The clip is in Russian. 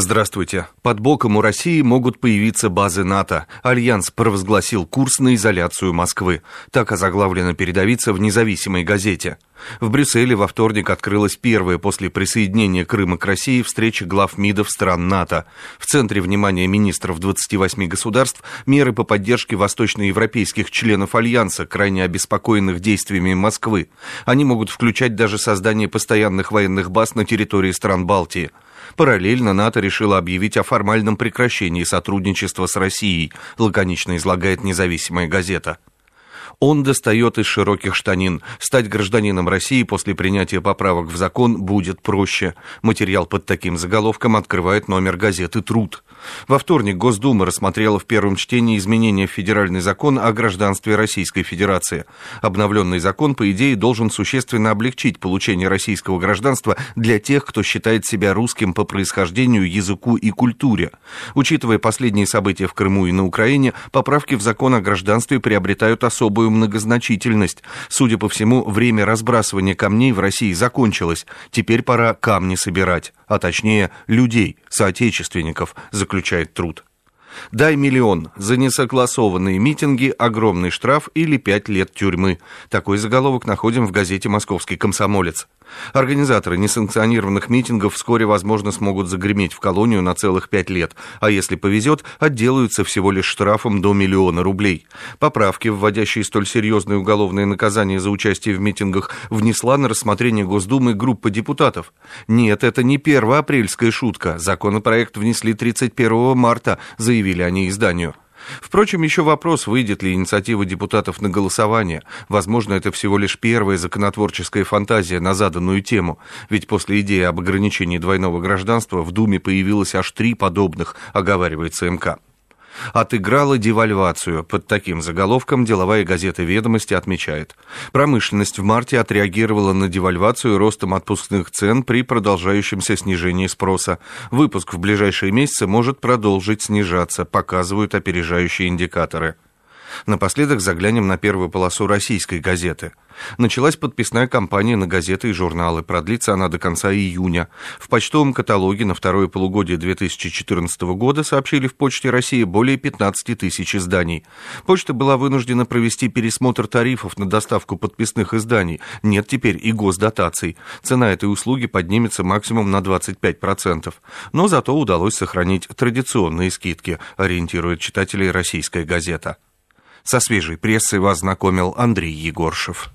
Здравствуйте. Под боком у России могут появиться базы НАТО. Альянс провозгласил курс на изоляцию Москвы. Так озаглавлена передовица в независимой газете. В Брюсселе во вторник открылась первая после присоединения Крыма к России встреча глав МИДов стран НАТО. В центре внимания министров 28 государств меры по поддержке восточноевропейских членов Альянса, крайне обеспокоенных действиями Москвы. Они могут включать даже создание постоянных военных баз на территории стран Балтии. Параллельно НАТО решило объявить о формальном прекращении сотрудничества с Россией, лаконично излагает независимая газета. Он достает из широких штанин. Стать гражданином России после принятия поправок в закон будет проще. Материал под таким заголовком открывает номер газеты «Труд». Во вторник Госдума рассмотрела в первом чтении изменения в федеральный закон о гражданстве Российской Федерации. Обновленный закон, по идее, должен существенно облегчить получение российского гражданства для тех, кто считает себя русским по происхождению, языку и культуре. Учитывая последние события в Крыму и на Украине, поправки в закон о гражданстве приобретают особую многозначительность. Судя по всему, время разбрасывания камней в России закончилось. Теперь пора камни собирать, а точнее людей, соотечественников, заключает труд. Дай миллион. За несогласованные митинги огромный штраф или пять лет тюрьмы. Такой заголовок находим в газете «Московский комсомолец». Организаторы несанкционированных митингов вскоре, возможно, смогут загреметь в колонию на целых пять лет, а если повезет, отделаются всего лишь штрафом до миллиона рублей. Поправки, вводящие столь серьезные уголовные наказания за участие в митингах, внесла на рассмотрение Госдумы группа депутатов. Нет, это не первоапрельская шутка. Законопроект внесли 31 марта, заявили они изданию. Впрочем, еще вопрос, выйдет ли инициатива депутатов на голосование. Возможно, это всего лишь первая законотворческая фантазия на заданную тему. Ведь после идеи об ограничении двойного гражданства в Думе появилось аж три подобных, оговаривается МК отыграла девальвацию. Под таким заголовком деловая газета «Ведомости» отмечает. Промышленность в марте отреагировала на девальвацию ростом отпускных цен при продолжающемся снижении спроса. Выпуск в ближайшие месяцы может продолжить снижаться, показывают опережающие индикаторы. Напоследок заглянем на первую полосу российской газеты. Началась подписная кампания на газеты и журналы. Продлится она до конца июня. В почтовом каталоге на второе полугодие 2014 года сообщили в Почте России более 15 тысяч изданий. Почта была вынуждена провести пересмотр тарифов на доставку подписных изданий. Нет теперь и госдотаций. Цена этой услуги поднимется максимум на 25%. Но зато удалось сохранить традиционные скидки, ориентирует читателей российская газета. Со свежей прессой вас знакомил Андрей Егоршев.